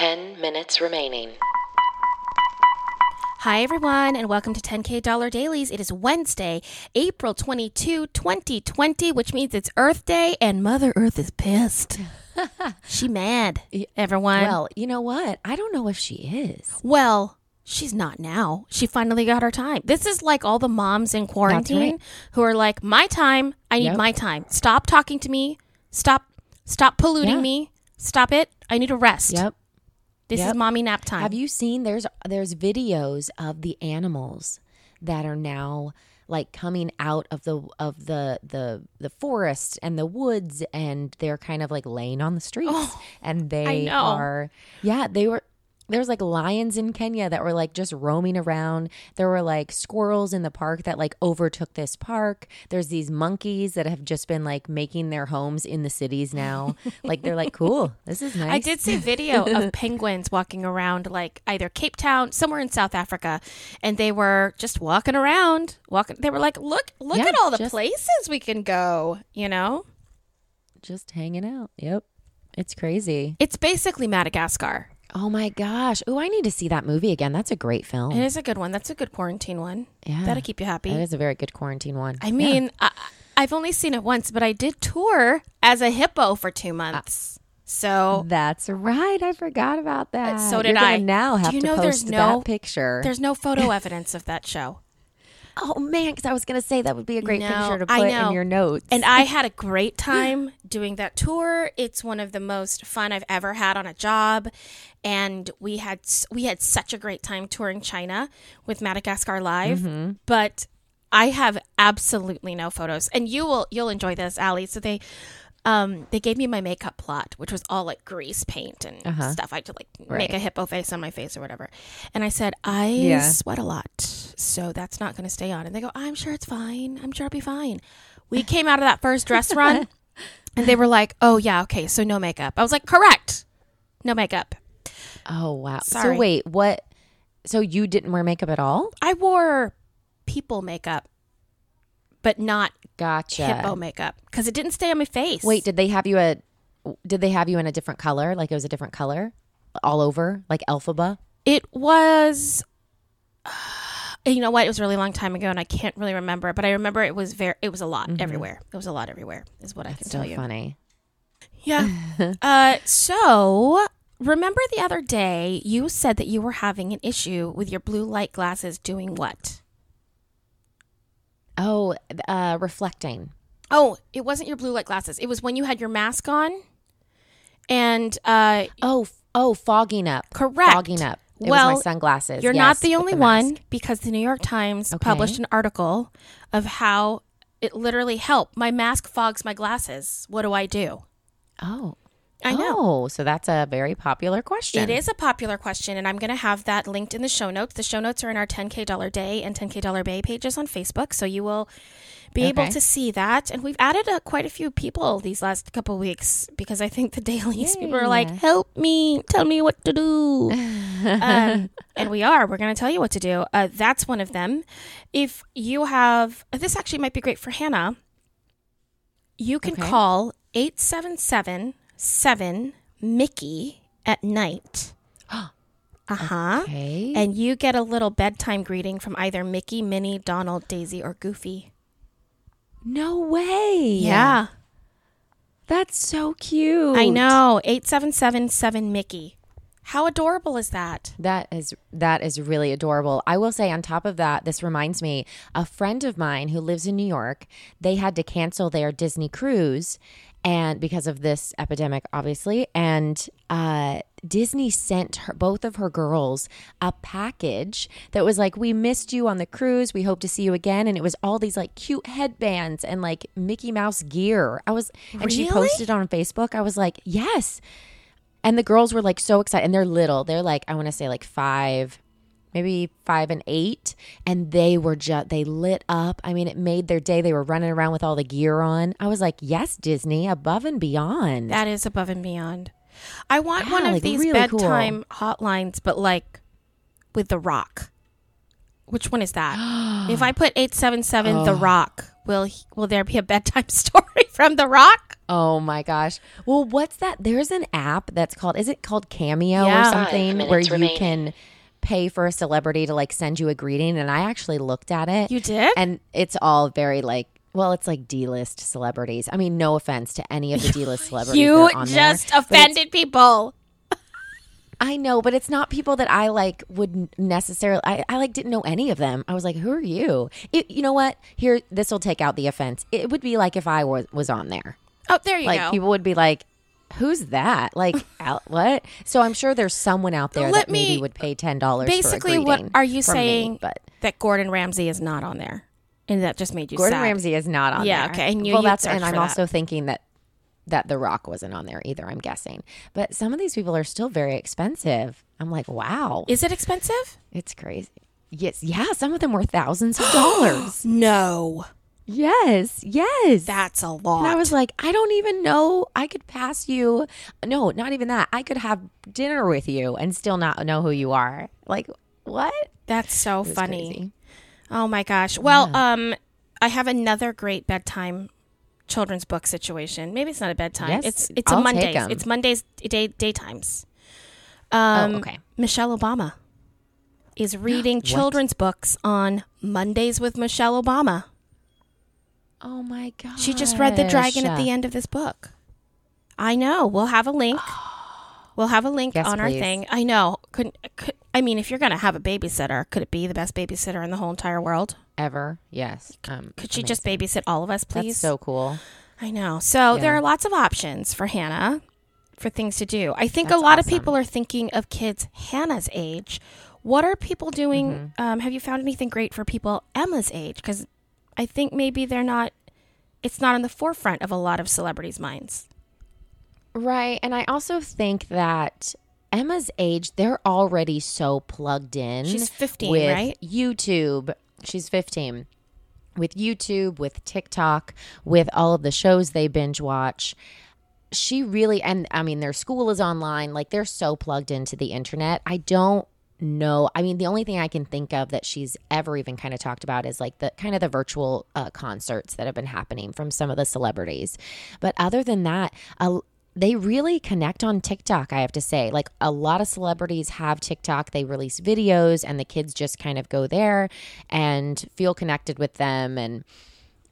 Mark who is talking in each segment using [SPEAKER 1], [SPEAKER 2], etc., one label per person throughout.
[SPEAKER 1] 10 minutes remaining.
[SPEAKER 2] Hi, everyone, and welcome to 10K Dollar Dailies. It is Wednesday, April 22, 2020, which means it's Earth Day, and Mother Earth is pissed. she mad, everyone.
[SPEAKER 3] Well, you know what? I don't know if she is.
[SPEAKER 2] Well, she's not now. She finally got her time. This is like all the moms in quarantine
[SPEAKER 3] right.
[SPEAKER 2] who are like, "My time. I need
[SPEAKER 3] Yep.
[SPEAKER 2] my time. Stop talking to me. Stop stop polluting
[SPEAKER 3] Yeah.
[SPEAKER 2] me. Stop it. I need a rest.
[SPEAKER 3] Yep.
[SPEAKER 2] This is mommy nap time."
[SPEAKER 3] Have you seen there's there's videos of the animals that are now like coming out of the of the the the forest and the woods and they're kind of like laying on the streets oh, and they are yeah, they were there's like lions in Kenya that were like just roaming around. There were like squirrels in the park that like overtook this park. There's these monkeys that have just been like making their homes in the cities now. like they're like, cool, this is nice.
[SPEAKER 2] I did see a video of penguins walking around like either Cape Town, somewhere in South Africa, and they were just walking around. Walking they were like, "Look, look
[SPEAKER 3] Yeah,
[SPEAKER 2] at all the
[SPEAKER 3] just-
[SPEAKER 2] places we can go," you know?
[SPEAKER 3] just hanging out. Yep. It's crazy.
[SPEAKER 2] It's basically Madagascar.
[SPEAKER 3] Oh my gosh. Oh, I need to see that movie again. That's a great film.
[SPEAKER 2] It is a good one. That's a good quarantine one.
[SPEAKER 3] Yeah.
[SPEAKER 2] That'll keep you happy.
[SPEAKER 3] That is a very good quarantine one.
[SPEAKER 2] I mean, I, I've only seen it once, but I did tour as a hippo for two uh, months. So
[SPEAKER 3] That's right. I forgot about that.
[SPEAKER 2] so did
[SPEAKER 3] You're
[SPEAKER 2] I.
[SPEAKER 3] Now
[SPEAKER 2] Do you
[SPEAKER 3] to
[SPEAKER 2] know there's no-
[SPEAKER 3] that picture.
[SPEAKER 2] there's no photo evidence of that show.
[SPEAKER 3] Oh man, because I was gonna say that would be a great
[SPEAKER 2] No,
[SPEAKER 3] picture to put in your notes.
[SPEAKER 2] And I had a great time doing that tour. It's one of the most fun I've ever had on a job, and we had we had such a great time touring China with Madagascar Live.
[SPEAKER 3] Mm-hmm.
[SPEAKER 2] But I have absolutely no photos, and you will you'll enjoy this, Ali. So they. Um, they gave me my makeup plot, which was all like grease paint and stuff. I had to like make
[SPEAKER 3] Uh-huh.
[SPEAKER 2] A hippo face on my face or whatever. And I said, I
[SPEAKER 3] Yeah.
[SPEAKER 2] sweat a lot, so that's not going to stay on. And they go, I'm sure it's fine. I'm sure it'll be fine. We came out of that first dress run, and they were like, "Oh yeah, okay, so no makeup." I was like, "Correct, no makeup."
[SPEAKER 3] oh wow.
[SPEAKER 2] Sorry.
[SPEAKER 3] So wait, what? So you didn't wear makeup at all?
[SPEAKER 2] I wore people makeup, but not
[SPEAKER 3] Gotcha.
[SPEAKER 2] hippo makeup because it didn't stay on my face.
[SPEAKER 3] Wait, did they have you a? Did they have you in a different color? Like it was a different color, all over, like Elphaba?
[SPEAKER 2] it was. you know what? It was a really long time ago, and I can't really remember. But I remember it was very. It was a lot everywhere. It was a lot everywhere. Is what I can
[SPEAKER 3] So
[SPEAKER 2] tell you.
[SPEAKER 3] funny.
[SPEAKER 2] Yeah. uh, so remember the other day you said that you were having an issue with your blue light glasses doing what?
[SPEAKER 3] Oh, uh, reflecting.
[SPEAKER 2] Oh, it wasn't your blue light glasses. It was when you had your mask on. And uh,
[SPEAKER 3] Oh, oh, fogging up.
[SPEAKER 2] Correct.
[SPEAKER 3] Fogging up. It
[SPEAKER 2] Well,
[SPEAKER 3] was my sunglasses.
[SPEAKER 2] you're
[SPEAKER 3] Yes,
[SPEAKER 2] not the only
[SPEAKER 3] mask.
[SPEAKER 2] one because the New York Times
[SPEAKER 3] Okay.
[SPEAKER 2] published an article of how it literally helped. My mask fogs my glasses. What do I do?
[SPEAKER 3] Oh.
[SPEAKER 2] I know.
[SPEAKER 3] Oh, so that's a very popular question.
[SPEAKER 2] It is a popular question, and I'm going to have that linked in the show notes. The show notes are in our 10K Dollar Day and 10K Dollar Bay pages on Facebook, so you will be able to see that. And we've added uh, quite a few people these last couple weeks because I think the dailies people are like, "Help me, tell me what to do," um, and we are. We're going to tell you what to do. Uh, that's one of them. If you have, this actually might be great for Hannah. You can
[SPEAKER 3] Okay.
[SPEAKER 2] call 877 7 Mickey at night. Uh huh.
[SPEAKER 3] Okay.
[SPEAKER 2] And you get a little bedtime greeting from either Mickey, Minnie, Donald, Daisy, or Goofy.
[SPEAKER 3] no way.
[SPEAKER 2] Yeah.
[SPEAKER 3] That's so cute.
[SPEAKER 2] I know. 8777 Mickey. How adorable is that?
[SPEAKER 3] That is that is really adorable. I will say on top of that, this reminds me a friend of mine who lives in New York, they had to cancel their Disney cruise and because of this epidemic obviously and uh Disney sent her both of her girls a package that was like we missed you on the cruise. We hope to see you again and it was all these like cute headbands and like Mickey Mouse gear. I was and she posted on Facebook. I was like, "Yes." And the girls were like so excited, and they're little. They're like I want to say like five, maybe five and eight, and they were just they lit up. I mean, it made their day. They were running around with all the gear on. I was like, yes, Disney, above and beyond.
[SPEAKER 2] That is above and beyond. I want one of
[SPEAKER 3] like,
[SPEAKER 2] these
[SPEAKER 3] really cool.
[SPEAKER 2] bedtime hotlines, but like with The Rock. Which one is that? if I put 877 The Rock, will he- will there be a bedtime story from The Rock?
[SPEAKER 3] Oh my gosh. Well, what's that? There's an app that's called, is it called Cameo
[SPEAKER 2] Yeah.
[SPEAKER 3] or something where you
[SPEAKER 1] remaining.
[SPEAKER 3] can pay for a celebrity to like send you a greeting? And I actually looked at it.
[SPEAKER 2] You did?
[SPEAKER 3] And it's all very like, well, it's like D list celebrities. I mean, no offense to any of the D list celebrities.
[SPEAKER 2] you
[SPEAKER 3] that are on there,
[SPEAKER 2] just
[SPEAKER 3] but
[SPEAKER 2] offended people.
[SPEAKER 3] I know, but it's not people that I like would necessarily. I, I like didn't know any of them. I was like, who are you? It, you know what? Here, this will take out the offense. It would be like if I was was on there.
[SPEAKER 2] Oh, there you
[SPEAKER 3] Like
[SPEAKER 2] go.
[SPEAKER 3] people would be like, "Who's that?" Like, out, what? So I'm sure there's someone out there
[SPEAKER 2] Let
[SPEAKER 3] that maybe
[SPEAKER 2] me-
[SPEAKER 3] would pay ten dollars.
[SPEAKER 2] Basically,
[SPEAKER 3] for a
[SPEAKER 2] what are you saying?
[SPEAKER 3] but
[SPEAKER 2] that Gordon Ramsay is not on there, and that just made you
[SPEAKER 3] Gordon
[SPEAKER 2] sad.
[SPEAKER 3] Ramsay is not on
[SPEAKER 2] Yeah,
[SPEAKER 3] there.
[SPEAKER 2] okay, I knew
[SPEAKER 3] well,
[SPEAKER 2] you'd
[SPEAKER 3] that's
[SPEAKER 2] search
[SPEAKER 3] and I'm
[SPEAKER 2] that.
[SPEAKER 3] also thinking that that The Rock wasn't on there either. I'm guessing, but some of these people are still very expensive. I'm like, wow,
[SPEAKER 2] Is it expensive?
[SPEAKER 3] it's crazy. Yes, yeah, some of them were thousands of dollars.
[SPEAKER 2] No,
[SPEAKER 3] yes, yes.
[SPEAKER 2] that's a lot.
[SPEAKER 3] And I was like, I don't even know. I could pass you. No, not even that. I could have dinner with you and still not know who you are. Like, what?
[SPEAKER 2] that's so funny.
[SPEAKER 3] crazy.
[SPEAKER 2] Oh my gosh. Well, um, I have another great bedtime children's book situation. Maybe it's not a bedtime.
[SPEAKER 3] Yes,
[SPEAKER 2] it's it's
[SPEAKER 3] I'll
[SPEAKER 2] a Mondays.
[SPEAKER 3] 'em.
[SPEAKER 2] It's Mondays day daytimes. Um,
[SPEAKER 3] oh, okay.
[SPEAKER 2] Michelle Obama is reading children's books on Mondays with Michelle Obama.
[SPEAKER 3] Oh my god.
[SPEAKER 2] She just read the dragon at the end of this book. I know. We'll have a link. We'll have a link
[SPEAKER 3] Yes,
[SPEAKER 2] on our thing. I know. Could, could I mean if you're going to have a babysitter, could it be the best babysitter in the whole entire world?
[SPEAKER 3] ever. Yes. Um,
[SPEAKER 2] Could she just babysit all of us,
[SPEAKER 3] That's
[SPEAKER 2] please?
[SPEAKER 3] so cool.
[SPEAKER 2] I know. So there are lots of options for Hannah for things to do. I think
[SPEAKER 3] That's
[SPEAKER 2] a lot of people are thinking of kids Hannah's age. What are people doing?
[SPEAKER 3] Mm-hmm.
[SPEAKER 2] Um, have you found anything great for people Emma's age? Because I think maybe they're not. It's not in the forefront of a lot of celebrities' minds.
[SPEAKER 3] Right. And I also think that Emma's age, they're already so plugged in.
[SPEAKER 2] She's 15,
[SPEAKER 3] with
[SPEAKER 2] right?
[SPEAKER 3] YouTube. She's 15. With YouTube, with TikTok, with all of the shows they binge watch. She really, and I mean, their school is online. Like they're so plugged into the internet. I don't know. I mean, the only thing I can think of that she's ever even kind of talked about is like the kind of the virtual uh, concerts that have been happening from some of the celebrities. But other than that, a, they really connect on TikTok, I have to say. Like a lot of celebrities have TikTok, they release videos, and the kids just kind of go there and feel connected with them. And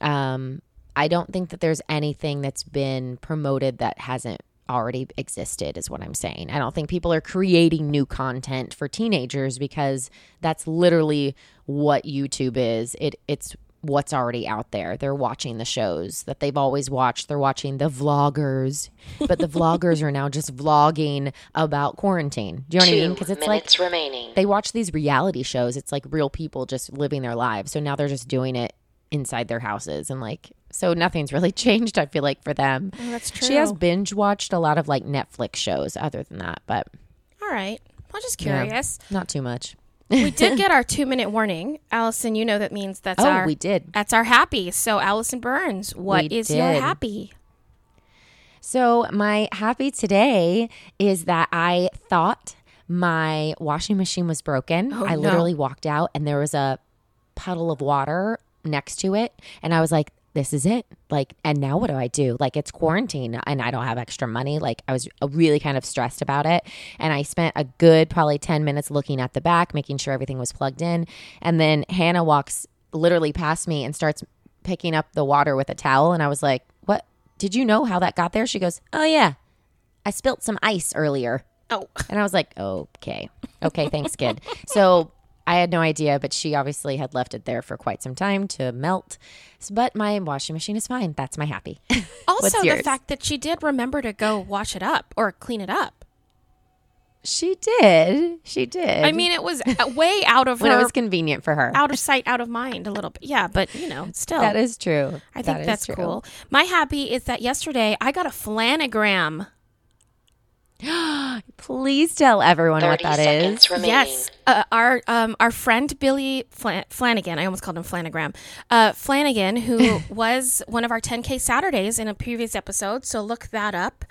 [SPEAKER 3] um, I don't think that there's anything that's been promoted that hasn't already existed, is what I'm saying. I don't think people are creating new content for teenagers because that's literally what YouTube is. It it's what's already out there. They're watching the shows that they've always watched. They're watching the vloggers, but the vloggers are now just vlogging about quarantine. Do you know what I mean? Because it's like
[SPEAKER 1] remaining.
[SPEAKER 3] they watch these reality shows. It's like real people just living their lives. So now they're just doing it inside their houses and like so nothing's really changed I feel like for them.
[SPEAKER 2] Oh, that's true.
[SPEAKER 3] She has binge watched a lot of like Netflix shows other than that, but
[SPEAKER 2] All right. I'm just
[SPEAKER 3] Yeah.
[SPEAKER 2] curious.
[SPEAKER 3] not too much.
[SPEAKER 2] we did get our two minute warning, Allison. You know that means that's
[SPEAKER 3] Oh,
[SPEAKER 2] our
[SPEAKER 3] we did.
[SPEAKER 2] that's our happy. So Allison Burns, what
[SPEAKER 3] We
[SPEAKER 2] is your happy?
[SPEAKER 3] So, my happy today is that I thought my washing machine was broken.
[SPEAKER 2] Oh,
[SPEAKER 3] I
[SPEAKER 2] no.
[SPEAKER 3] literally walked out and there was a puddle of water next to it. And I was like, this is it. Like, and now what do I do? Like, it's quarantine and I don't have extra money. Like, I was really kind of stressed about it. And I spent a good probably 10 minutes looking at the back, making sure everything was plugged in. And then Hannah walks literally past me and starts picking up the water with a towel. And I was like, what? Did you know how that got there? She goes, oh, yeah. I spilt some ice earlier.
[SPEAKER 2] Oh,
[SPEAKER 3] And I was like, okay. Okay, thanks, kid. so I had no idea, but she obviously had left it there for quite some time to melt. But my washing machine is fine. That's my happy.
[SPEAKER 2] also the fact that she did remember to go wash it up or clean it up.
[SPEAKER 3] she did. She did.
[SPEAKER 2] I mean, it was uh, way out of
[SPEAKER 3] when
[SPEAKER 2] her,
[SPEAKER 3] it was convenient for her.
[SPEAKER 2] out of sight, out of mind, a little bit. Yeah, but you know, still,
[SPEAKER 3] That is true.
[SPEAKER 2] I think
[SPEAKER 3] is
[SPEAKER 2] that's
[SPEAKER 3] true.
[SPEAKER 2] cool. My happy is that yesterday I got a flanagram.
[SPEAKER 3] Please tell everyone what
[SPEAKER 1] 30
[SPEAKER 3] that
[SPEAKER 1] remaining.
[SPEAKER 2] Yes, uh, our um, our friend Billy Flan- Flanagan, I almost called him Flanagram, uh, Flanagan, who was one of our 10K Saturdays in a previous episode. So look that up.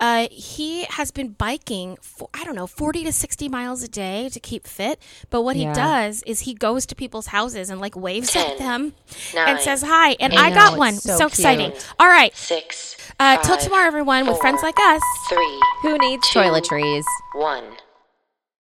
[SPEAKER 2] Uh, he has been biking, for, I don't know, 40 to 60 miles a day to keep fit. But what
[SPEAKER 3] Yeah.
[SPEAKER 2] he does is he goes to people's houses and like waves at them
[SPEAKER 1] nine,
[SPEAKER 2] and says hi. And
[SPEAKER 3] I
[SPEAKER 2] I,
[SPEAKER 3] know,
[SPEAKER 2] got
[SPEAKER 3] it's
[SPEAKER 2] one.
[SPEAKER 3] so
[SPEAKER 2] So,
[SPEAKER 3] cute.
[SPEAKER 2] exciting. All right.
[SPEAKER 1] six,
[SPEAKER 2] Uh, till tomorrow, everyone, with friends like us.
[SPEAKER 1] three,
[SPEAKER 3] Who needs
[SPEAKER 1] Two.
[SPEAKER 3] toiletries?
[SPEAKER 1] one.